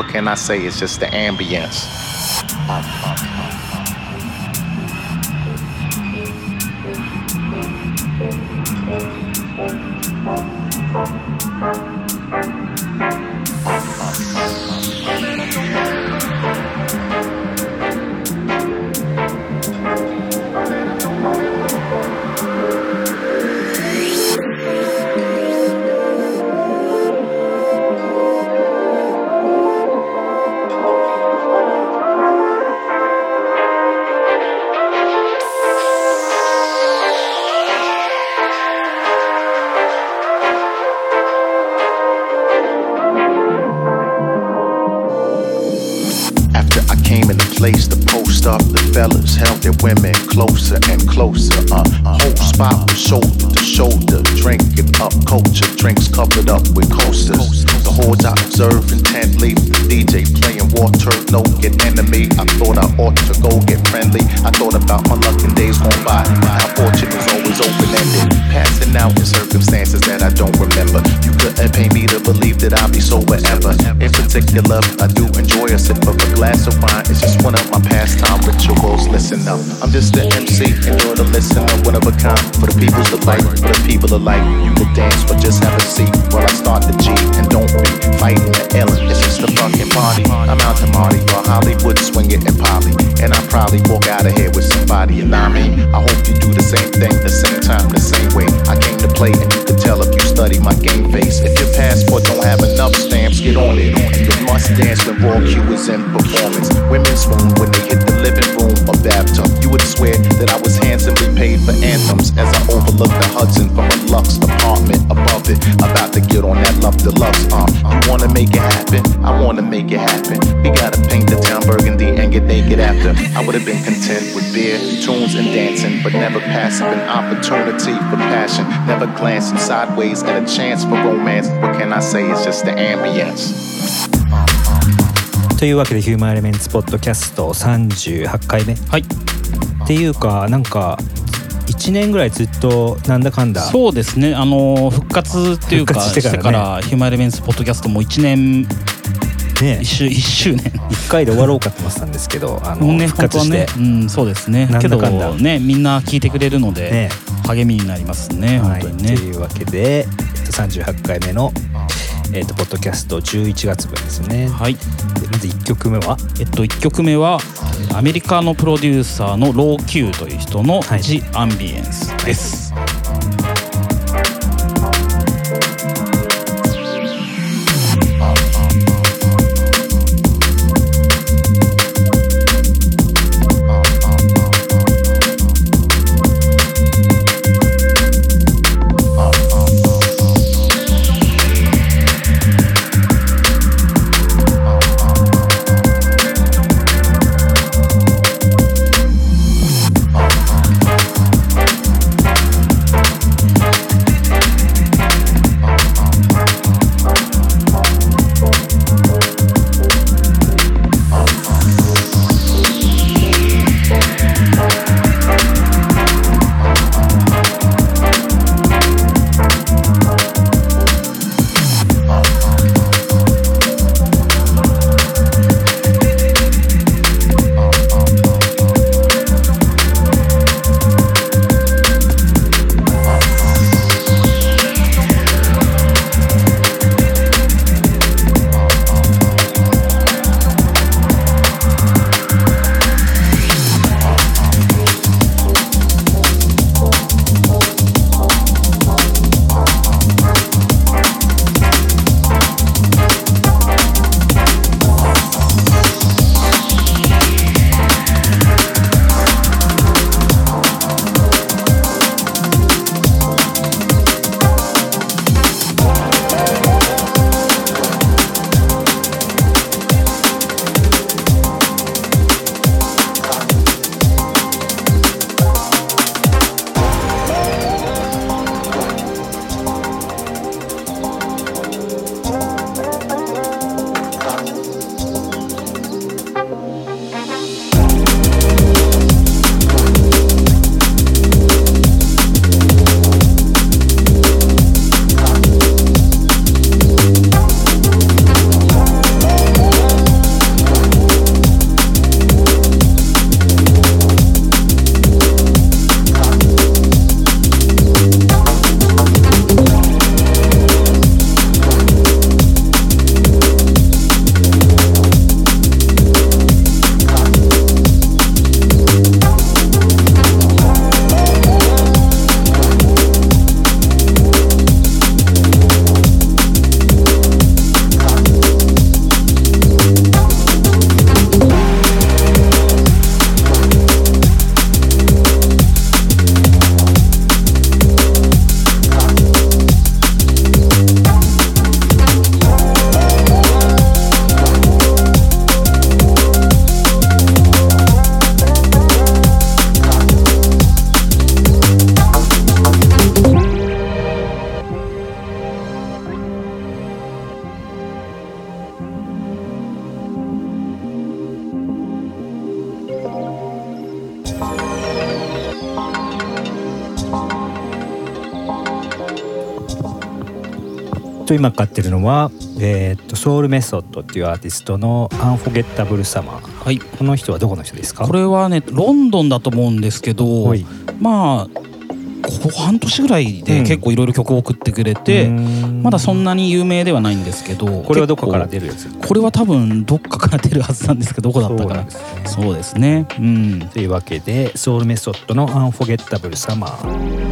What can I say? It's just the ambience. Particular, I do a sip of a glass of wine. It's just one of my pastime rituals. Listen up, I'm just an MC and you're the listener, one of a kind. For the people's delight, for the people alike. You could dance, but just have a seat while I start the G and don't be fighting the Ellen. It's just a fucking party. I'm out to Marty or Hollywood swinging and Polly, and I probably walk out of here with somebody. And I mean, I hope you do the same thing, the same time, the same way. I came to play, and you can tell if you study my game face. If your passport don't have enough stamps, get on it. You must dance when raw Is in performance. Women swoon when they hit the living room or bathtub. You would swear that I was handsomely paid for anthems as I overlook the Hudson from a Lux apartment above it. About to get on that love deluxe. Uh, you wanna make it happen? I wanna make it happen. We gotta paint the town burgundy and get naked after. I would have been content with beer, tunes, and dancing, but never passive an opportunity for passion. Never glancing sideways at a chance for romance. What can I say? It's just the ambience. というわけでヒューマンエレメンツポッドキャスト38回目はいっていうかなんか1年ぐらいずっとなんだかんだ。そうですね。あの復活っていうかしてからね。ヒューマンエレメンツポッドキャストも1年ね。1周一周年。1回で終わろうかって思ってたんですけどあの、ね復活して、ね、うん、そうですね。なんだかんだ。けどねみんな聞いてくれるので、ね。励みになりますねはい、本当にね。というわけで、えっと、38回目の、えっと、ポッドキャスト11月分ですね、はい。でまず1曲目はえっと1曲目はアメリカのプロデューサーのローキューという人のはい「ジ・アンビエンス」です、今買ってるのは、えー、とソウルメソッドっていうアーティストの「アンフォゲッタブルサマー。はい」この人はどこの人ですか？これはねロンドンだと思うんですけどはい。まあここ半年ぐらいでうん。結構いろいろ曲を送ってくれて、うーん。まだそんなに有名ではないんですけどこれはどこから結出るやつ？構これは多分どっかから出るはずなんですけどどこだったかな。ですねそうですね。うん。というわけでソウルメソッドの「アンフォゲッタブルサマー」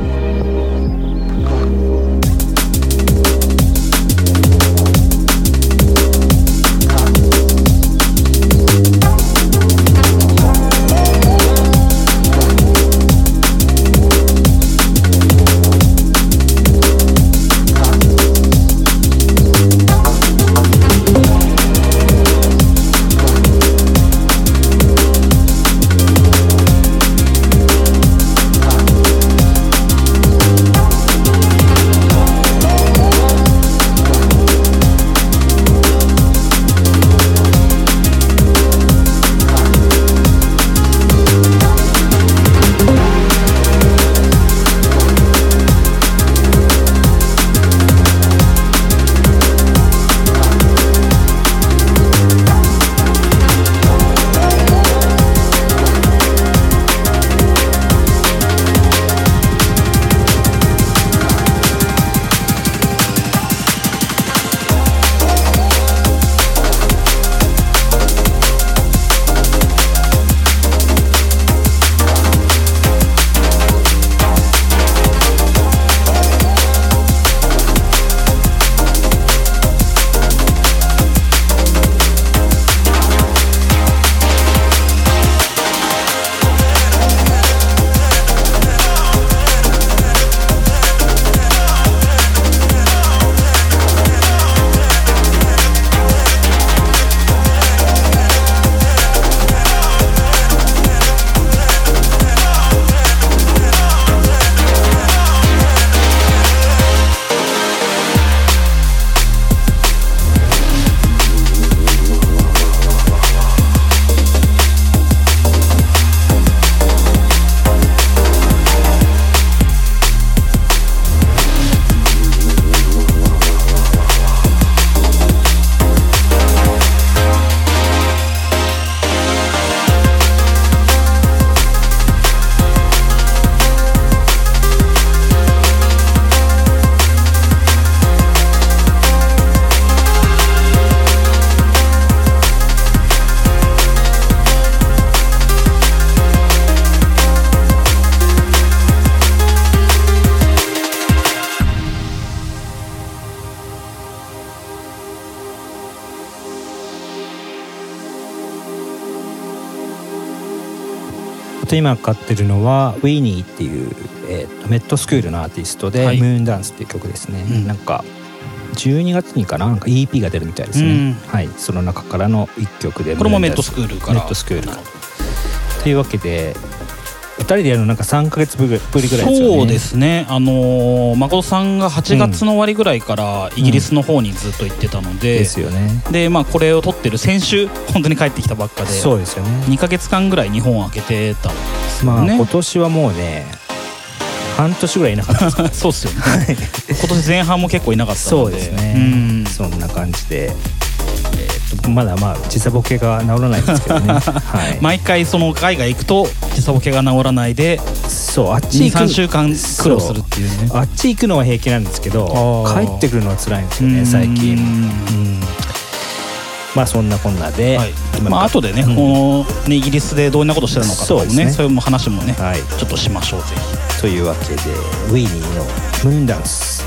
と今買ってるのはウィニーっていう、えーとメットスクールのアーティストで「はい。ムーンダンス」っていう曲ですね、うん。なんか12月にかな？なんか EP が出るみたいですね、うん。はい。その中からの一曲でこれもメットスクールから。メットスクールから。というわけで2人でやるのなんか3か月ぶりぶりぐらいね。そうですね。あのー誠さんが8月の終わりぐらいからイギリスの方にずっと行ってたので、ですよね。でまあこれを撮ってる先週本当に帰ってきたばっかで。そうですよね。2か月間ぐらい日本を開けてたんですよまあ、ね、今年はもうね半年ぐらいいなかったです。そうっすよね。今年前半も結構いなかったので。そうですね、うん。そんな感じで、まだまあ時差ボケが治らないんですけどね、はい、毎回その海外行くと時差ボケが治らないでそうあっち行く。23週間苦労するっていうね。あっち行くのは平気なんですけど帰ってくるのは辛いんですよね最近。うん。うん。まあそんなこんなで、はい。今まあ後でね、うん。このねイギリスでどんなことしてたのかとかもそうねね。そういう話もね、はい。ちょっとしましょうぜひ。というわけでウィニーの「ムーンダンス」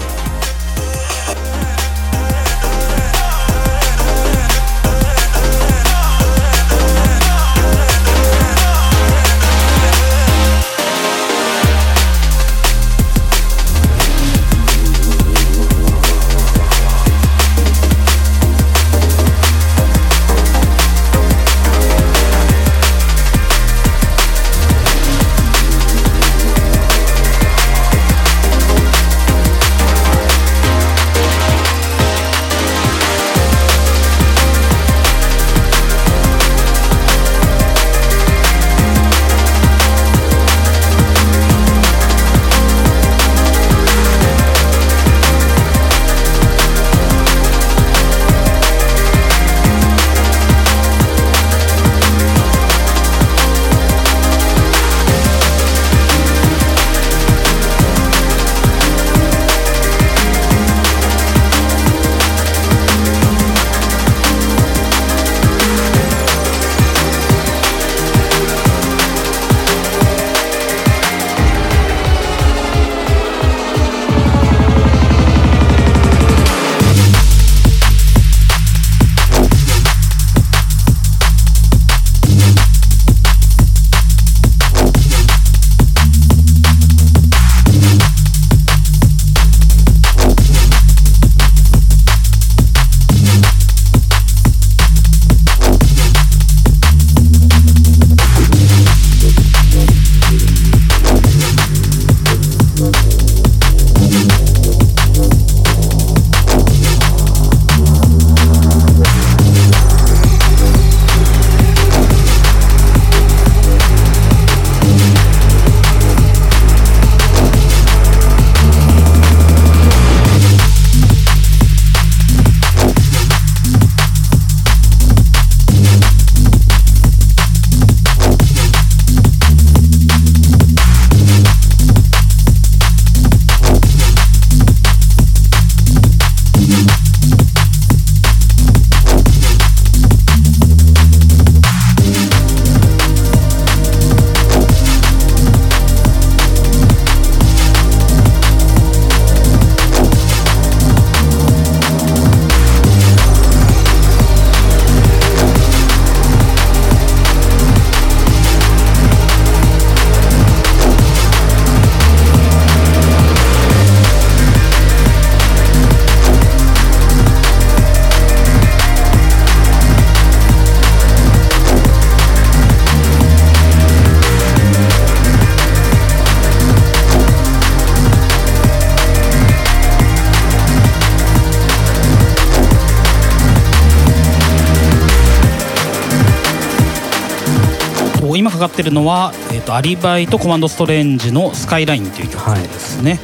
かかってるのは、えー、とアリバイとコマンドストレンジの「スカイライン」っていう曲ですね、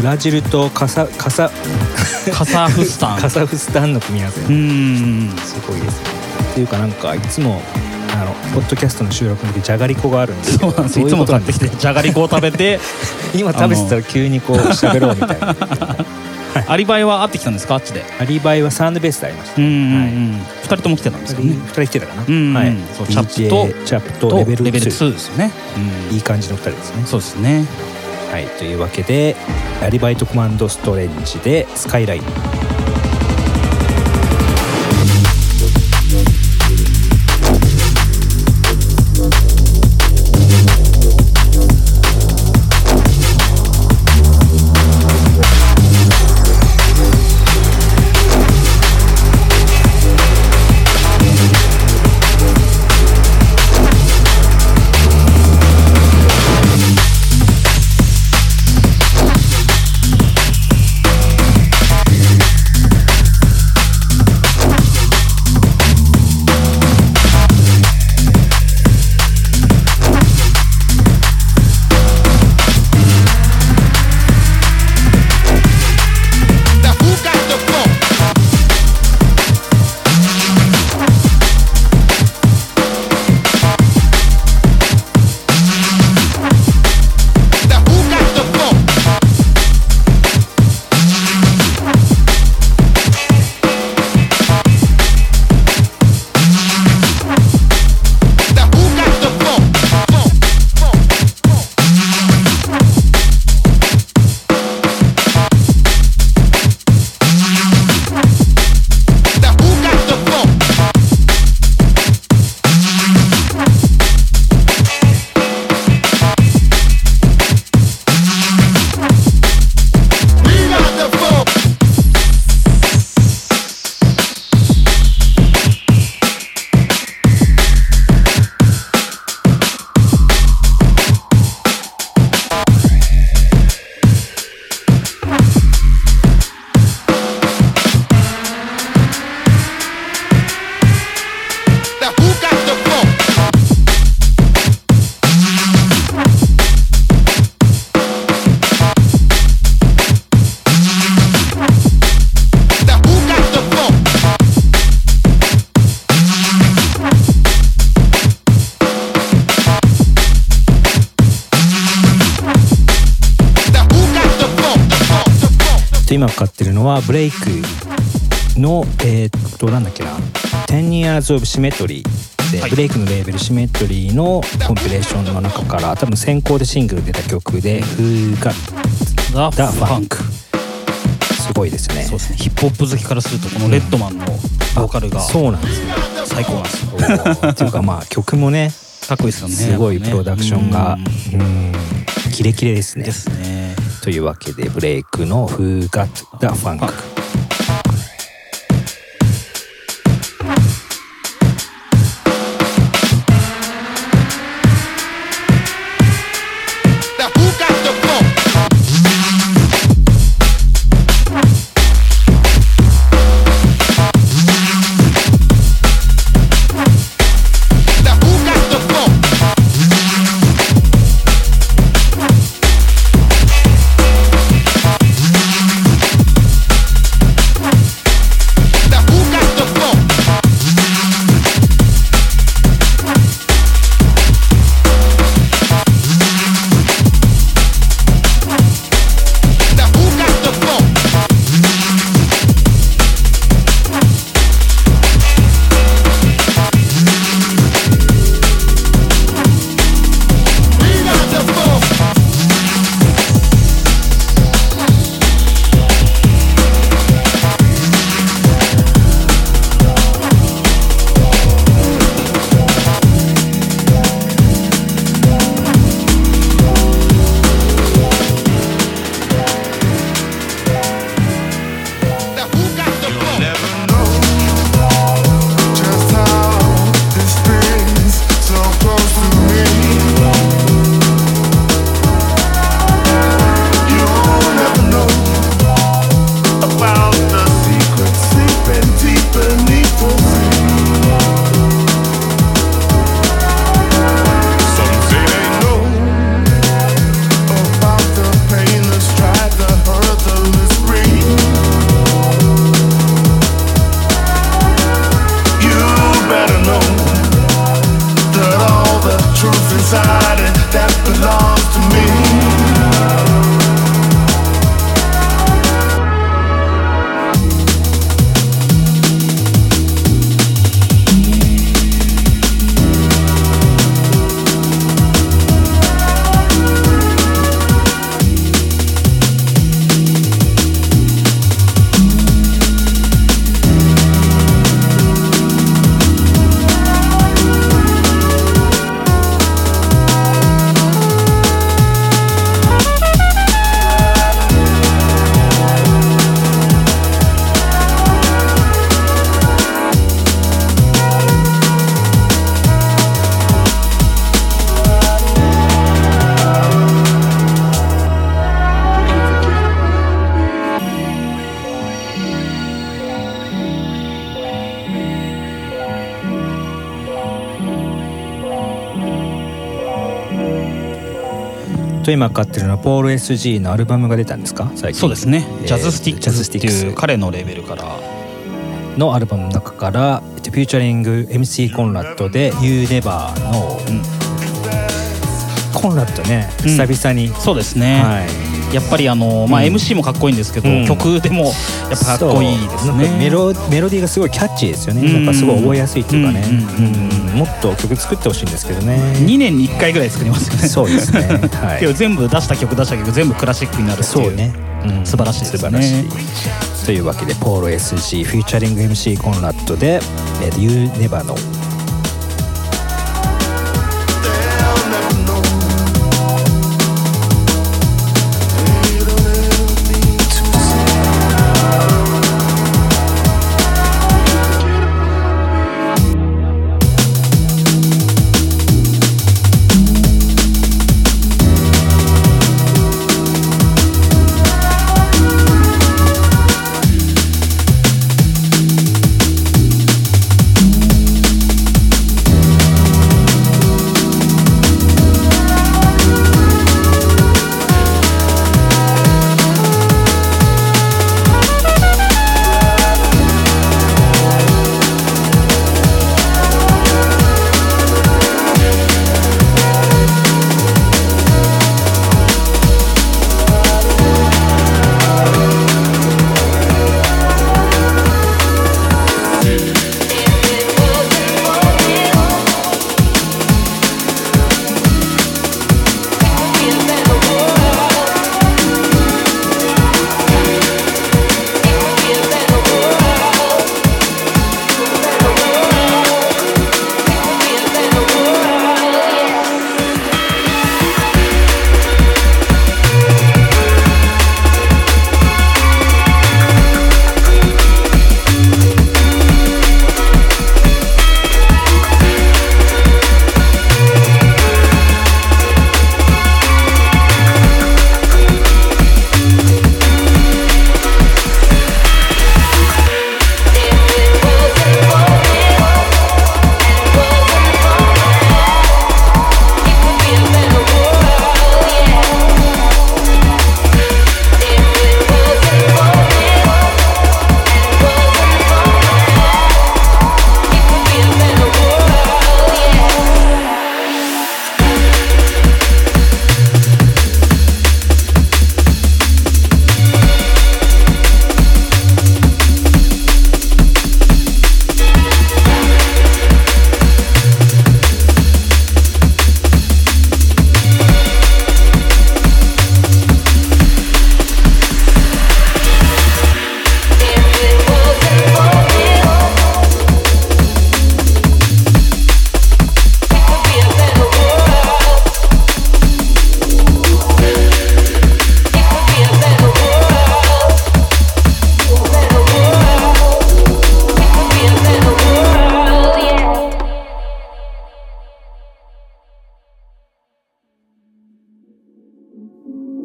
ブラジルとカサカサカサフスタン。カサフスタンの組み合わせ。うん。すごいですね。っていうかなんかいつもあのポッドキャストの収録の時じゃがりこがあるんですけどそういつも買ってきてじゃがりこを食べて 今食べてたら急にこう喋ろうみたいな アリバイは会ってきたんですか？あっちで。アリバイはサウンドベースでありました。うんうんうん、2人とも来てたんですかね。2人来てたかな、はい。チャップとチャップととレベル2レベル2ですよね、いい感じの2人ですね。そうですね。はい。というわけでアリバイとコマンドストレンジでスカイラインレイクのえーっとなんだっけな「10 Years of Symmetry」で、はい。ブレイクのレーベルシメトリーのコンピレーションの中から多分先行でシングル出た曲で「Who Got ザ・ the Funk ク」すごいですね。そうですね。ヒップホップ好きからするとこのレッドマンのボーカルがそうなんですね最高なんですよ。っていうかまあ曲もねかっこいいですよね。すごいプロダクションがうんうん。キレキレですね。ですねというわけでブレイクの「フーガダ・ファンク」今かかってるのはポール SG のアルバムが出たんですか？最近。そうですね、えージャズスティックスっていう彼のレベルから。のアルバムの中からえっとフューチャリング MC コンラッドで You Never Know、コンラッドね。うん。久々に、そうですね、はいやっぱりあの、まあ、うん MC もかっこいいんですけど、うん。曲でもやっぱかっこいいですそう。なんかメねロメロディーがすごいキャッチーですよね、うん。なんかすごい覚えやすいっていうかね、もっと曲作ってほしいんですけどね。2年に1回ぐらい作りますよね。そうですね。はい。全部出した曲出した曲全部クラシックになるっていう。ね、うん。素晴らしいですね。素晴らしい。というわけでポール SG フューチャリング MC コンラッドで「えー You Never Know」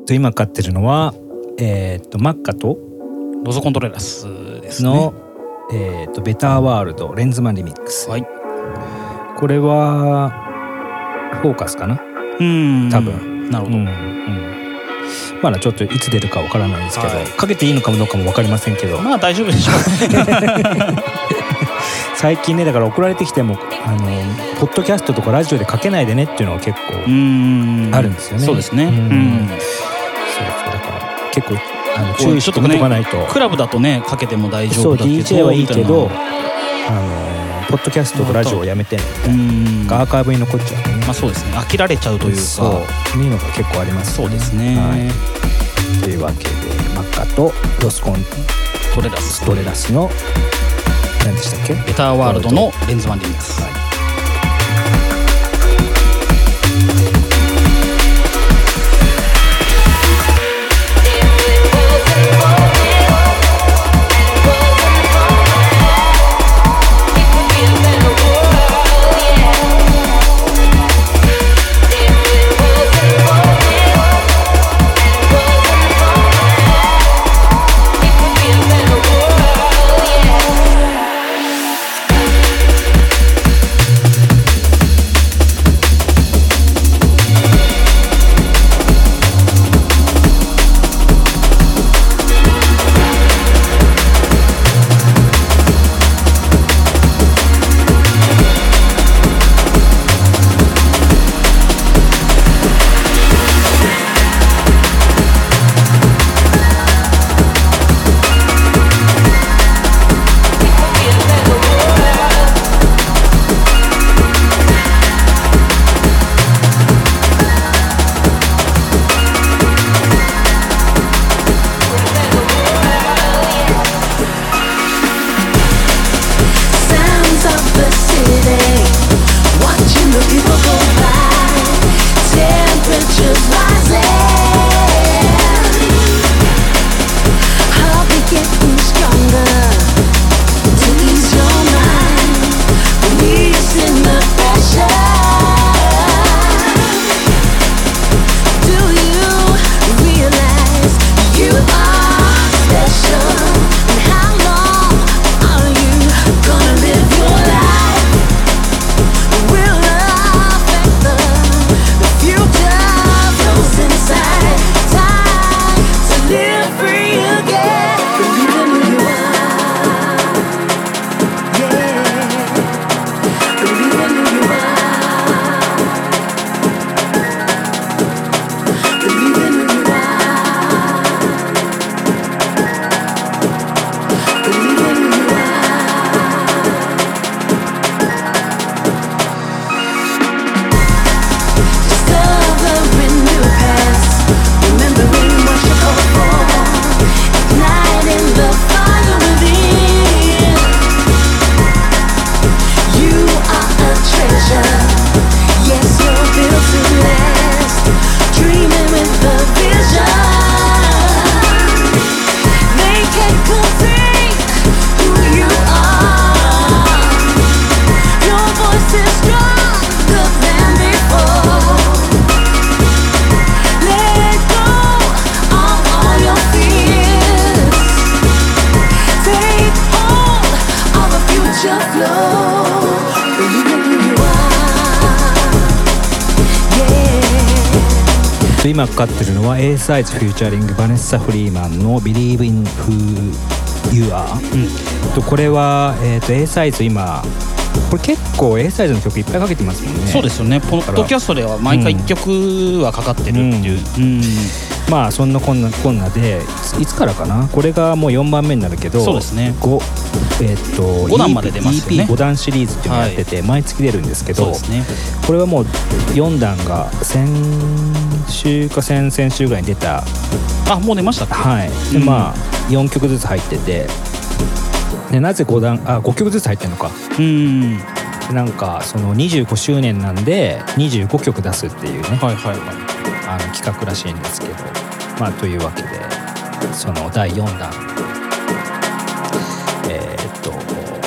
と今買ってるのはえっ、とマッカとロゾコントレラスですね。の、えっ、とベターワールドレンズマンリミックス、はい。これはフォーカスかな？うん。多分。なるほど、うんうん。まだちょっといつ出るかわからないんですけど、はい。かけていいのかどうかもわかりませんけど。まあ大丈夫でしょう。最近ねだから送られてきてもあのポッドキャストとかラジオでかけないでねっていうのが結構、うん。あるんですよね。そうですね。ううん結構あの注意しておねかないと、クラブだとねかけても大丈そう夫だけど DJ は。いいけどあのポッドキャストとラジオをやめてねみたいなうん。アーカイブに残っちゃうね、まあそうですね。飽きられちゃうというか。そういうのが結構ありますよそうですね、はい、というわけでマッカとロスコントレラス。トレラスの何でしたっけ？ベターワールドのレンズマンリミックス、はい A サイズフューチャリングバネッサ・フリーマンの「Believe in Who You Are」とこれは、えー、と A サイズ今これ結構 A サイズの曲いっぱいかけてますもんね。そうですよね。ポッドキャストでは毎回1曲はかかってるっていう、うん。まあそんなこんなこんなでいつからかな？これがもう4番目になるけどそうですね。5えっ、と五段まで出ますよね。EP5 段シリーズっていうのをやってて、毎月出るんですけどそうですね。これはもう4段が先週か先々週ぐらいに出た。あもう出ましたはい。でうん。まあ4曲ずつ入ってて。でなぜ5段あ5曲ずつ入ってるのか。うんでなんかその25周年なんで25曲出すっていうね、はいはいはい。あの企画らしいんですけど。まあというわけでその第4弾。えーっと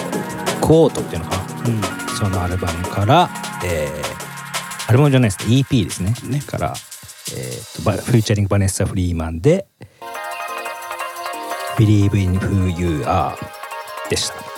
「クォート」っていうのかな。うん。そのアルバムから、えーアルバムじゃないです。ね EP ですね。ね。から、えーとフューチャリングバネッサ・フリーマンで「Believe in Who You Are」でした。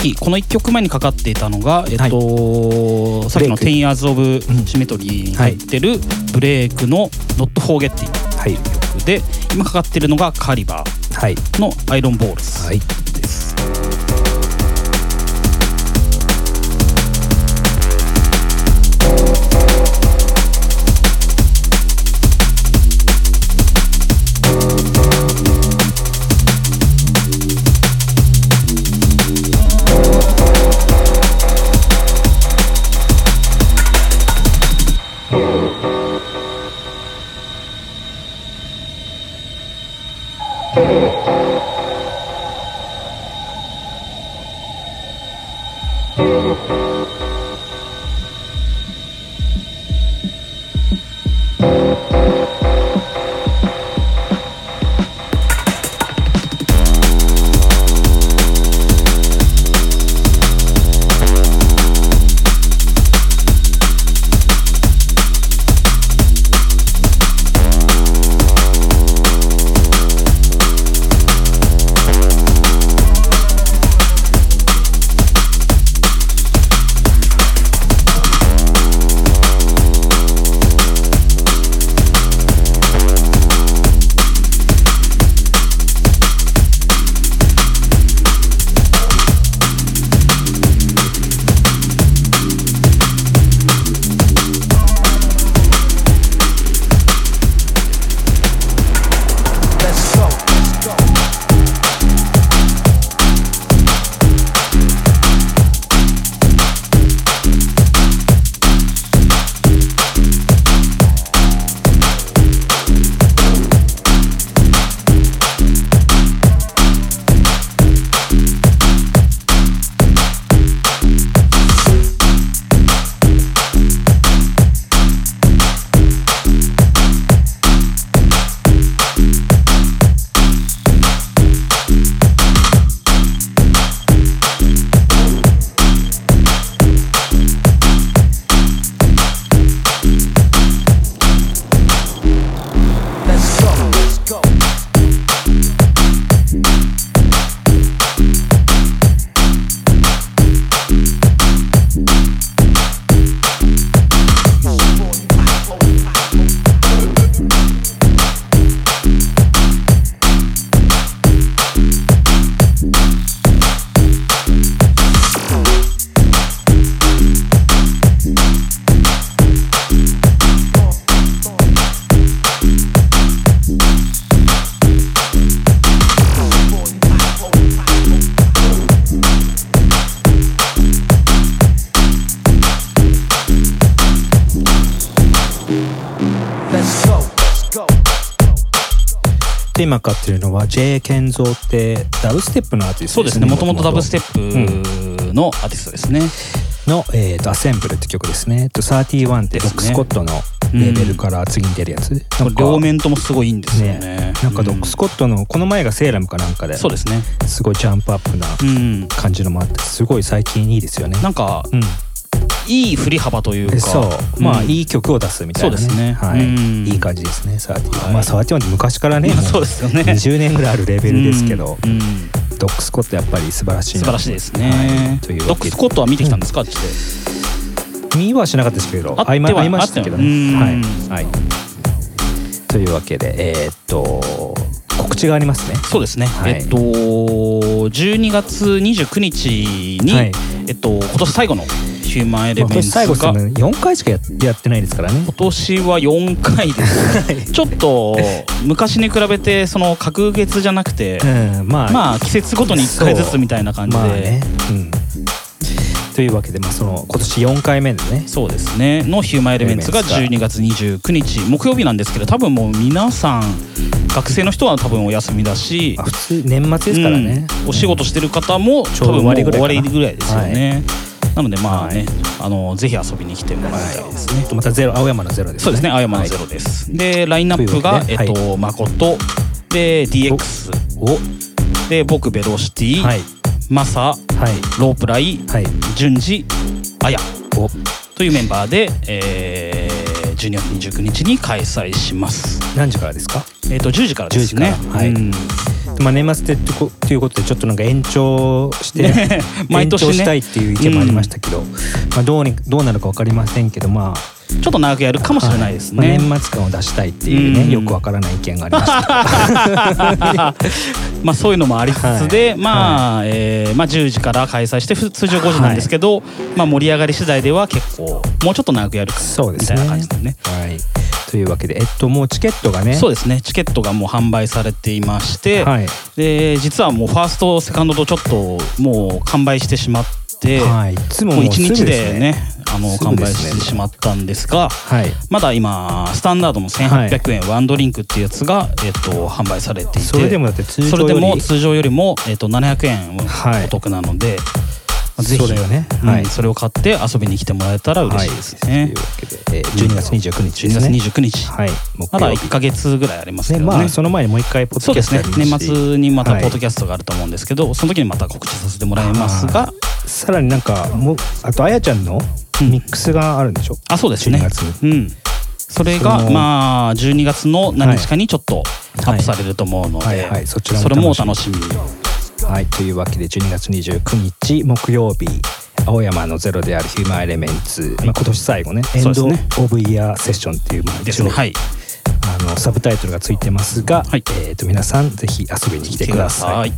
きこの1曲前にかかっていたのが、えっとさっきの「ブレイ10 Years of Symmetry」に入ってるブレイクの「Not Forgetting」はい。曲で今かかってるのがカリバはい。ーの「アイロンボールズ」はいで今かっていうのは J 健三ってダブステップのアーティストそうですね。もともとダブステップのアーティストですね、プの、えーと「アセンブル」って曲ですね。と31って Doc Scott のレーベルから次に出るやつ、これ両面ともすごいいいんですよね。ね。なんか Doc Scott のこの前がセーラムかなんかでそうですね。すごいジャンプアップなうん。感じのもあってすごい最近いいですよね。なんかうんいい振り幅というか。そう。まあいいい曲を出すみたいな、そうですね。はい。うん。いい感じですね。サーティはい。まあサーティワンって昔からねそうですよね。20年ぐらいあるレーベルですけど、うん。うん。ドックスコットやっぱり素晴らしいな素晴らしいですね、はい。というドックスコットは見てきたんですか、あっちで見はしなかったですけどあっては合間合いましたけどね。ははい、はい、というわけでえーっと告知がありますね。そうですね、はい。えっと12月29日に、はい。えっと今年最後のヒューマンエレメンツが、年最後ですね4回しかややってないですからね。今年は4回です、ちょっと昔に比べてその隔月じゃなくて、うんまあまあ季節ごとに1回ずつみたいな感じで、まあね。うん。というわけで、まあ、その今年4回目でね。そうですね。のヒューマンエレメンツがエレメン12月29日木曜日なんですけど多分もう皆さん学生の人は多分お休みだし。まあ、普通年末ですからね、うん。お仕事してる方も多分終わりぐらいかな終わりぐらいですよね、なのでまあね、あのぜひ遊びに来てもらいたいですね、またゼロ青山のゼロですね。そうですね青山のゼロです、でラインナップが、えっと、誠。で DX おで僕ベロシティ、はい。マサ。はい。ロープライ。はい。順次あやお。というメンバーで、えー、12月29日に開催します。何時からですか？えっ、と10時からですね。10時から。はいまあ、年末でとこということでちょっとなんか延長して、ね。毎年ね。延長したいっていう意見もありましたけど、まあ、どうにどうなるか分かりませんけどまあちょっと長くやるかもしれないですね、はいまあ、年末感を出したいっていうね、うん。よくわからない意見がありました。まあそういうのもありつつで、はい。まあ、えーまあ10時から開催してふ通常5時なんですけど、まあ盛り上がり次第では結構もうちょっと長くやるかみたいな感じですね。はい、というわけでえっともうチケットがね。そうですね。チケットがもう販売されていまして、はい。で実はもうファーストセカンドとちょっともう完売してしまって、はい、いつももう1もうすぐ日ですでねあの完売してしまったんですがはい。まだ今スタンダードの1800円ワンドリンクっていうやつが、えっと販売されていてそれでもだって通常よりも通常よりも、えっと700円はい。お得なので、まあぜひ。それをねうん。はいそれを買って遊びに来てもらえたら嬉しいですね、とい。うわけで、えー、12月29日12月ですね、29日、はい。木まだ曜日。1か月ぐらいありますけねどね。まあその前にもう一回ポッドキャストそうですね。年末にまたはい。ポッドキャストがあると思うんですけど、その時にまた告知させてもらいます。がさらになんかもうあとあやちゃんのうん。ミックスがあるんでしょ、あそうですね。12月に。うん。それがまあ12月の何日かにちょっとアップされると思うので、それもお楽しみにはい、というわけで12月29日木曜日。青山のゼロであるヒューマンエレメンツ、まあ、今年最後ねエンド・オブ・イヤーセッションっていう、まあ、ですね。はい。あのサブタイトルがついてますが、はい。えー、と皆さんぜひ遊びに来てください。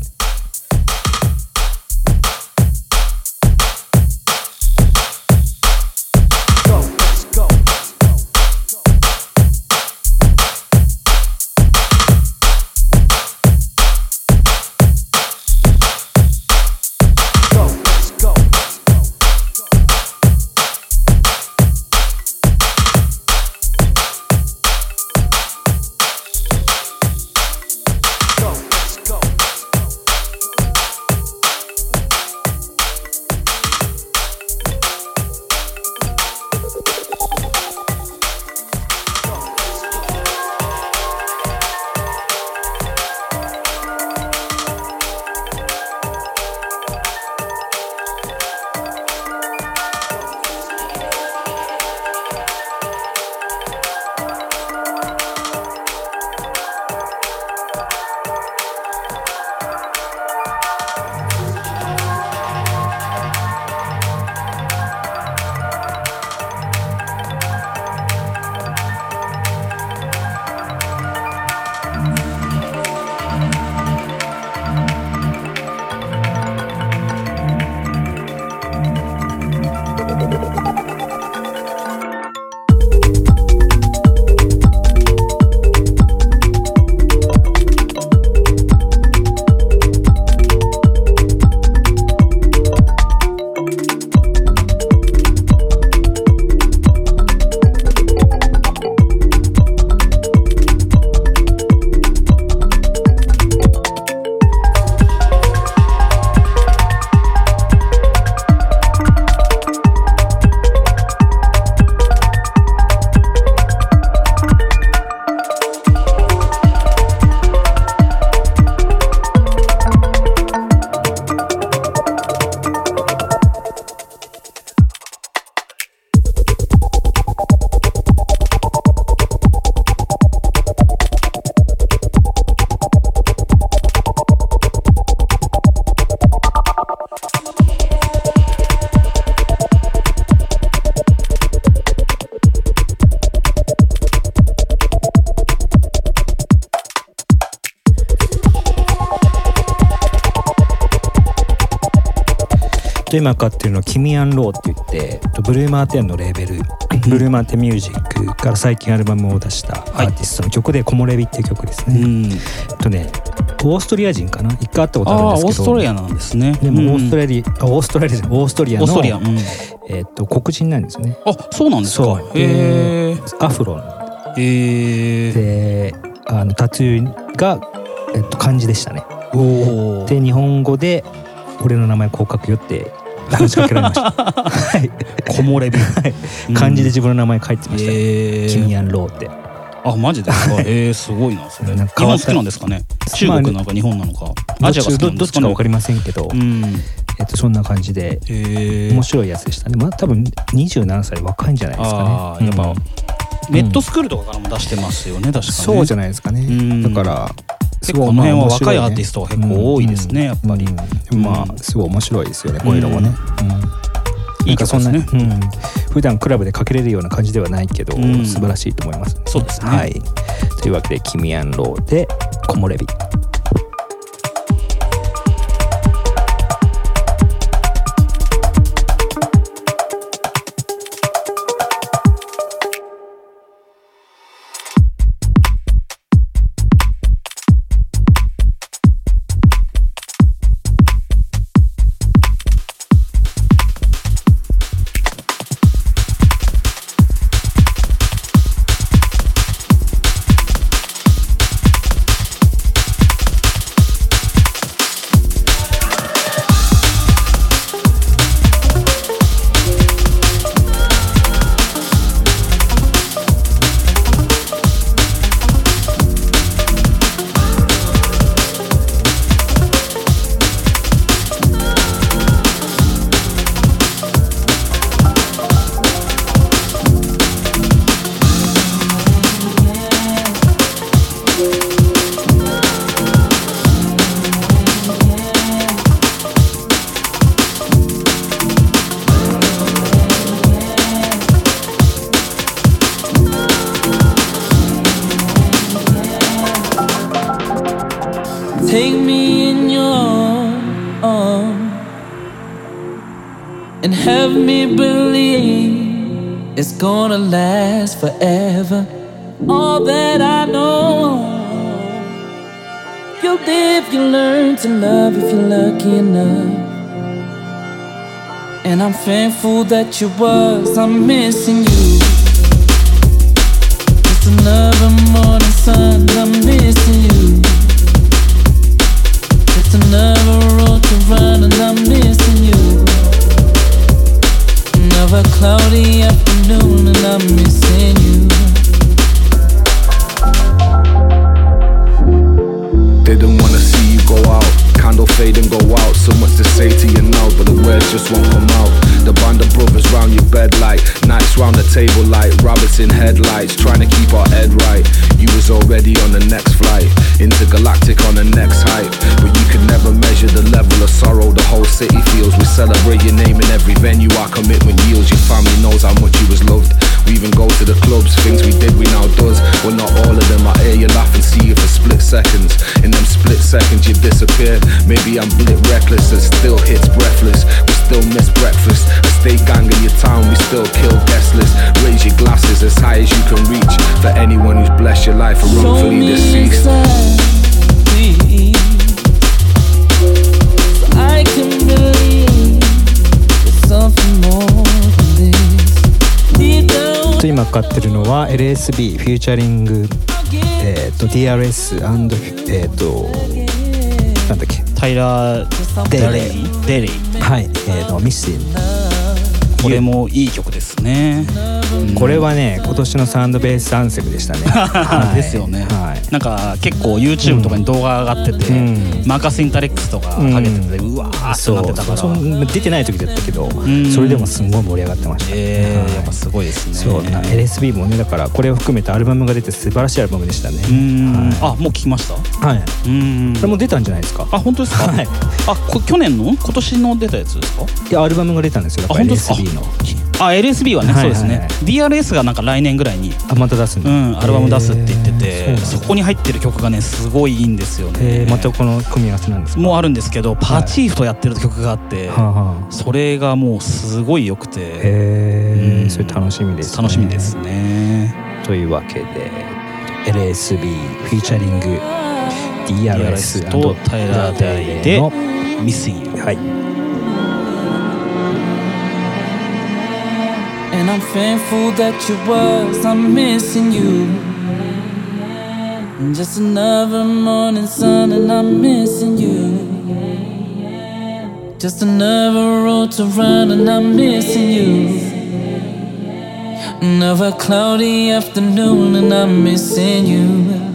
と今かっていうのはキミアンローって言ってえっとブルーマーテンのレーベルブルーマーテンミュージックから最近アルバムを出したアーティストの曲で「木漏れ日」っていう曲ですね、うん。えっとねオーストリア人かな？一回会ったことあるんですけど。オーストラリアなんですね。でもオーストリラリア、あオーストラリアじゃオーストリアの。オーっと黒人なんですね。あそうなんですか？そう。へえアフロへえであのタトゥーが、えっと、漢字でしたね。で日本語で「俺の名前こう書くよ」って話しかけられました。はい。木漏れ日うん。漢字で自分の名前書いてました。ね、へキミえアンローって。あマジですか？へえすごいなそれ。日本好きなんですかね？中国なのか日本なのか。アジアが好きどなんですかね？どっちか分かりませんけど、うん。えっと、そんな感じで。面白いやつでしたね。まあ多分27歳若いんじゃないですかね。やっぱうん。ネットスクールとかからも出してますよね確かね。そうじゃないですかね、うん。だから結構この辺は若いアーティストが結構多いですね、やっぱり、うん。まあ。すごい面白いですよねこういうのもね、うん。いいかそんな、うん、普段クラブでかけれるような感じではないけど、うん。素晴らしいと思います、そうですね。はい。というわけで「キミアンロー」で「木漏れ日」forever. All that I know, you'll live, you learn to love if you're lucky enough. And I'm thankful that you was, I'm missing you. Just another morning sun, I'm missing you. Just another road to run and I'm missing you. Another cloudy afternoon and I'm missing you. Didn't wanna see you go out. Candle fade and go out. So much to say to you now, but the words just won't come out. The band of brothers round your bed like nights round the table like rabbits in headlights, trying to keep our head right. You was already on the next flight, Maybe I'm blit reckless and still hits breathless. We still miss breakfast. A state gang in your town, we still kill guest list. Raise your glasses as high as you can reach. For anyone who's blessed your life or Show wrongfully me deceased. exactly so I can believe there's something more than this. Deep down, と今かかってるのは LSB フューチャリング、えー、と DRS& えっ、となんだっけ タイラー・デレデレイデレイはい。えー、とミスティこれもいい曲ですね、ンこれはね今年の Sun and Bass アンセムでしたね、はい。ですよね、はい。なんか結構 YouTube とかに動画が上がってて、うん。マーカス・インタレックスとかかけてて、うわーってなってたから。そう。出てない時だったけど、ん。それでもすんごい盛り上がってました、はいえーやっぱすごいですね。そう。な LSB もねだからこれを含めてアルバムが出て素晴らしいアルバムでしたね。うん、はあもう聞きました？い、はい、うん。これも出たんじゃないですか？あ本当ですか、はい。あこ去年の？今年の出たやつですか？いやアルバムが出たんですよ。やっぱ LSB のあ LSB はね、はいはい。そうですね。DRS がなんか来年ぐらいにあまた出すうん、アルバム出すって言ってて、えーそこに入ってる曲がねすごいいいんですよね、えーまたこの組み合わせなんですか？もうあるんですけどパチーフとやってる曲があって、はあはあ。それがもうすごい良くて、うん。えーそれ楽しみです、ね、楽しみですね。というわけで LSB フィーチャリング DRS とタイラー・デイでの「ミスインはい I'm thankful that you was. I'm missing you. Just another morning sun, and I'm missing you. Just another road to run, and I'm missing you. Another cloudy afternoon, and I'm missing you.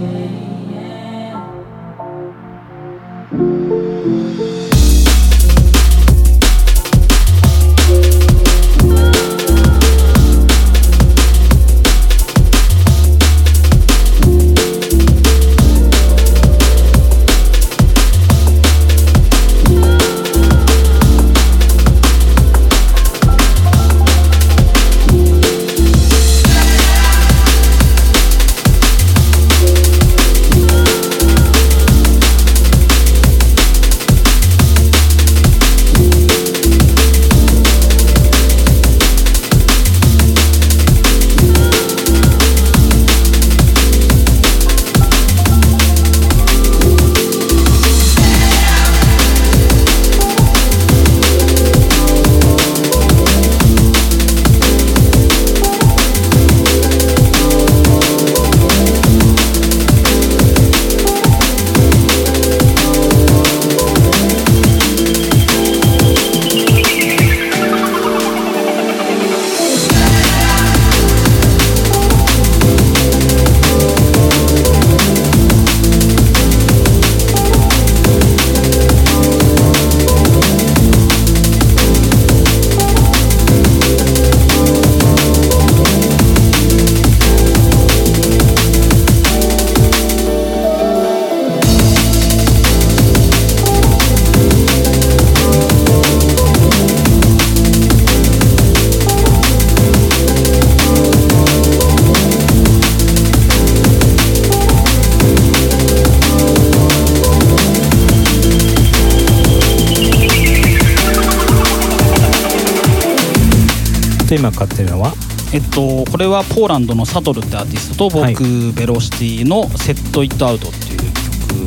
ってるのは？えっとこれはポーランドのサトルってアーティストと僕、はい。ベロシティの「セット・イット・アウト」っていう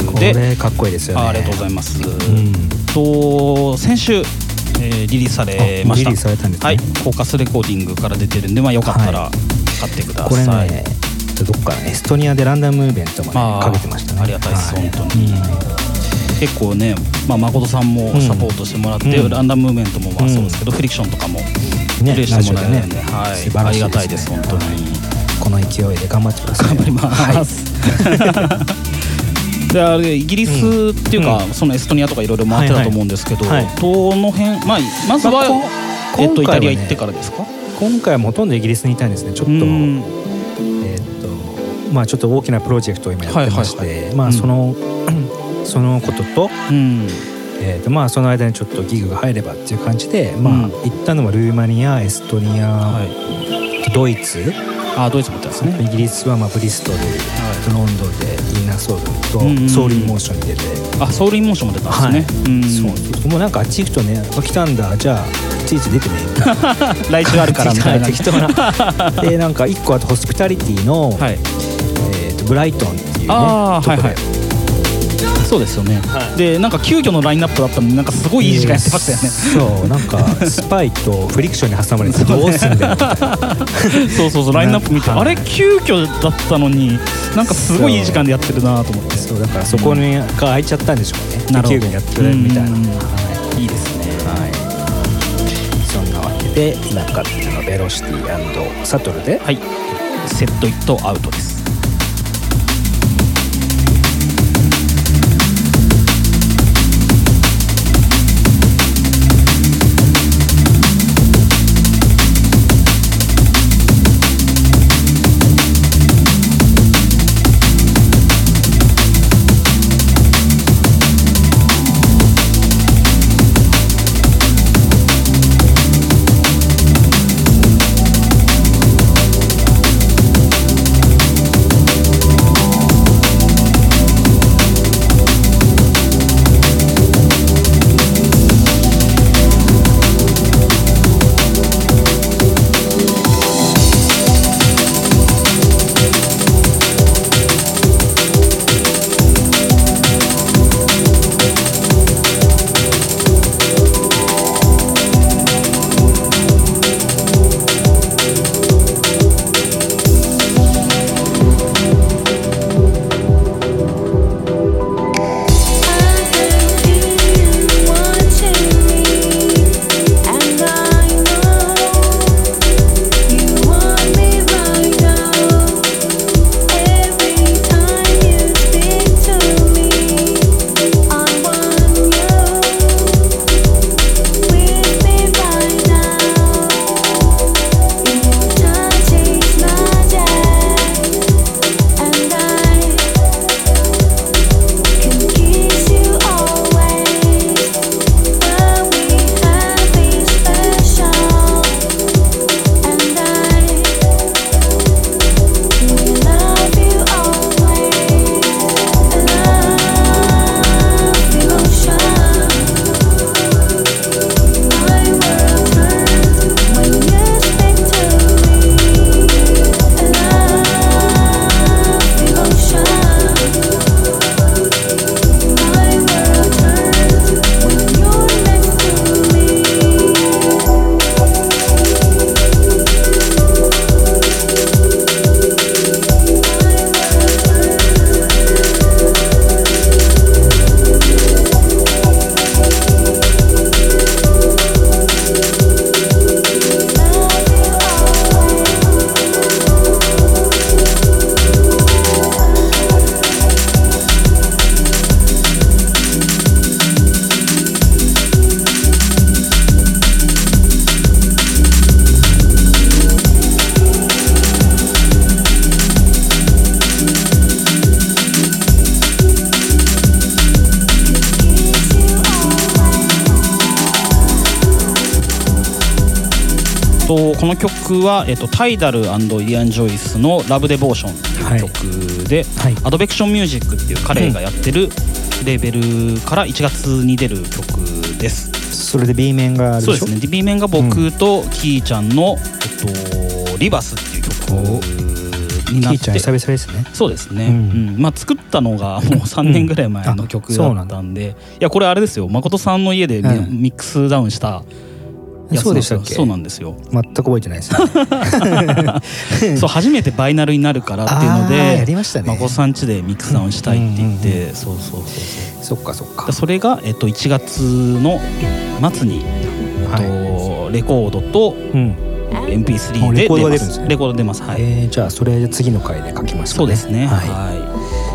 曲こでれかっこいいですよね。あありがとうございます、うん。と先週、えーリリースされました。あリリースされたんですね。はい。フォーカスレコーディングから出てるんでまあよかったら買ってくだこれさい、ねどっかエストニアでランダムムーブメントもねあーかけてましたね。ありがたいです、はい。本当に、結構ね、まあ、誠さんもうんサポートしてもらって、うん。ランダムムーブメントもまあそうですけど、フリクションとかもねプレイしてもらえるんで、ねはい、素晴らしいですね。ありがたいです本当に、この勢いで頑張ってください頑張ります、であれイギリスっていうか、うそのエストニアとかいろいろ回ってたと思うんですけど、はい。はいどの辺、まあ、まずは、まあこえっと、イタリア行ってからですか？今回はほとんどイギリスにいたんですねちょっと。うん。えーっとまあちょっと大きなプロジェクトを今やってまして、はいはいはい。まあその、そのことと,、うんえーっとまあその間にちょっとギグが入ればっていう感じで、まあうん。行ったのはルーマニアエストニア、はい、ドイツ。あドイツも行ったんですね。イギリスはまあブリストル、ロンドンで Innersoul と、うんうん Soul in Motion に出て、あ Soul in Motion も出たんですね、うん。そう。もうなんかあっち行くとねあ来たんだじゃあいちいち出てね 来週あるからみたいな。適当な。でなんか一個あと Hospitality の、はい。えー、とブライトンっていうねあはいはいそうですよね、はい。でなんか急遽のラインナップだったのになんかすごいいい時間やってましたよね、そう。なんか スパイとフリクションに挟まれてどうすんだよ。そうそうそうラインナップ見て、はいあれ急遽だったのになんかすごいいい時間でやってるなと思って。そう。だからそこにが空いちゃったんでしょうね。なるほど。急遽にやってくれるみたいな、うん。はい。いいですね。はい、そんなわけで今かかってるのはベロシティサトルではい。セットイットアウトです曲は、えっと、タイダルイリアン・ジョイスの「ラブ・デボーション」っていう曲で、はい。アドベクション・ミュージックっていう彼がやってるレーベルから1月に出る曲です。それで B 面があるでしょ？そうですね。B 面が僕とキーちゃんの、えっと、リバスっていう曲になって。キーちゃん久々ですね。そうですね、ううん。んまあ、作ったのがもう3年ぐらい前の曲だったんで、いやこれあれですよ。誠さんの家でミ,、ックスダウンしたそうでしたっけ？そうなんですよ。全く覚えてないですね。そう初めてバイナルになるからっていうのあーやでりましたね。誠さん家でミックスダウンしたいって言って、うんそうそうそうそう。そっかそっか。でそれが、えっと、1月の末に、えっとレコードとうん。MP3 あレコードで出ますレコード出ます。はい、えーじゃあそれ次の回で書きますかそうですね。ははい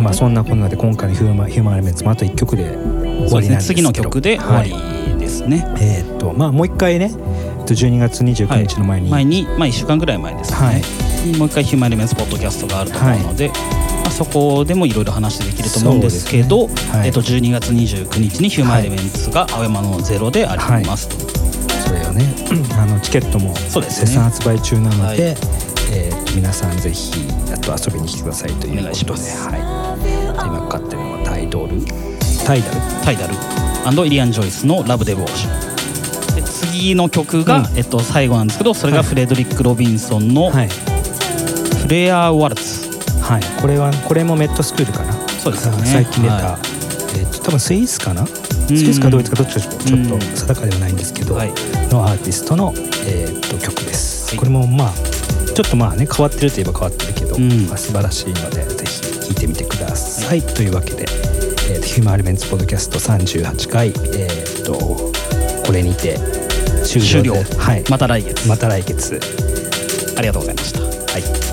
まあそんなこんなで今回のヒューマンヒューマンエレメンツもあと1曲で終わりなんですけど。次の曲で終わりですね、えーっとまあもう一回ねえっと12月29日の前に、前に、まあ、1週間ぐらい前ですね、はい。にもう一回ヒューマンエレメンツポッドキャストがあると思うので、まあ、そこでもいろいろ話できると思うんですけどね。はい。えっと、12月29日にヒューマンエレメンツが青山のゼロでありますと、それをね あのチケットもそうですね。絶賛発売中なので、はい。えー皆さんぜひあと遊びに来てくださいということで。お願いします。はい、で今かかってるのはタイドル？タイダル。タイダル。イリアン・ジョイスの「ラブ・デボーション」で次の曲が、うん。えっと、最後なんですけどそれがフレドリック・ロビンソンのはい「フレア・ワルツはい、これはこれもメットスクールかな？そうですよねあ最近出た、はえーっと多分スイスかな？スん。イスかドイツかどっちかちょっとうん。定かではないんですけど、はい。のアーティストの、えーっと曲です、はい。これもまあちょっとまあね変わってるといえば変わってるけど、うん。まあ、素晴らしいのでぜひ聴いてみてください、というわけで、えーとヒューマンエレメンツポッドキャスト38回えーっとこれにて終了終了。ではい、また来月。また来月。ありがとうございました。はい「